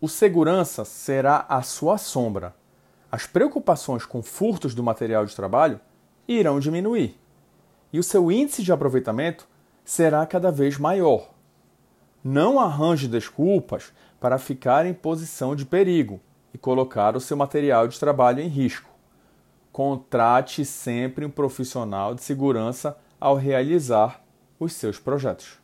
o segurança será a sua sombra. As preocupações com furtos do material de trabalho irão diminuir e o seu índice de aproveitamento será cada vez maior. Não arranje desculpas para ficar em posição de perigo e colocar o seu material de trabalho em risco. Contrate sempre um profissional de segurança ao realizar os seus projetos.